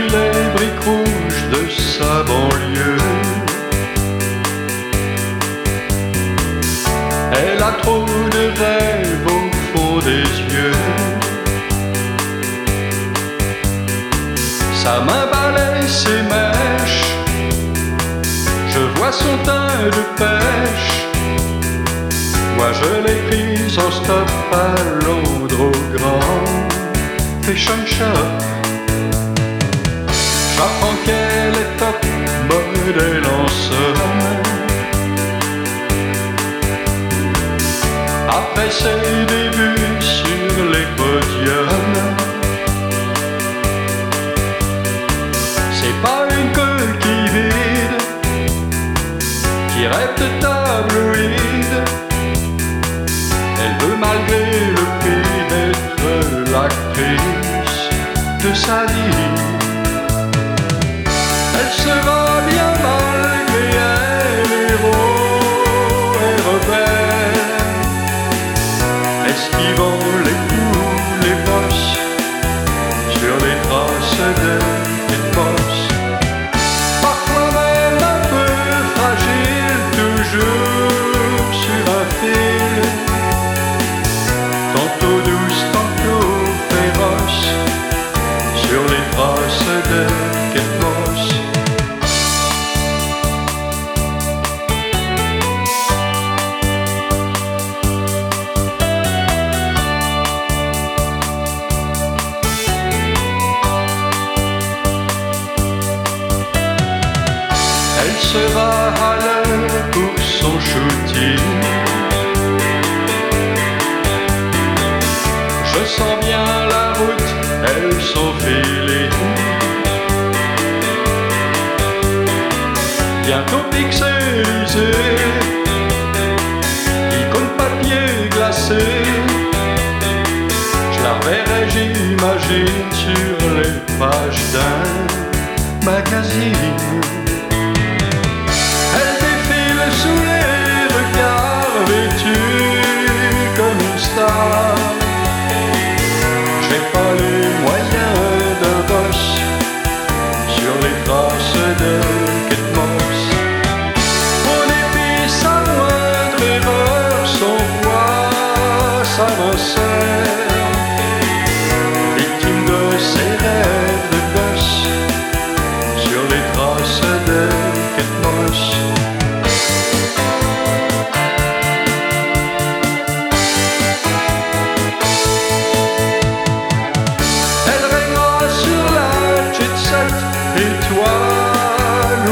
les briques rouges de sa banlieue. Elle a trop de rêves au fond des yeux. Sa main balaye ses mèches. Je vois son teint de pêche. Moi je l'ai prise en stop à Londres grand fashion shop. J'apprends qu'elle est top modèle en somme. Après ses débuts sur les podiums, c'est pas une coquille vide qui rêve de tabloïd. Elle veut malgré le prix d'être l'actrice de sa vie. Elle sera sera à l'heure pour son shooting. Je sens bien la route, elle feeling. Bientôt pixelisé, icône papier glacé. Je la reverrai, j'imagine, sur les pages d'un set, étoile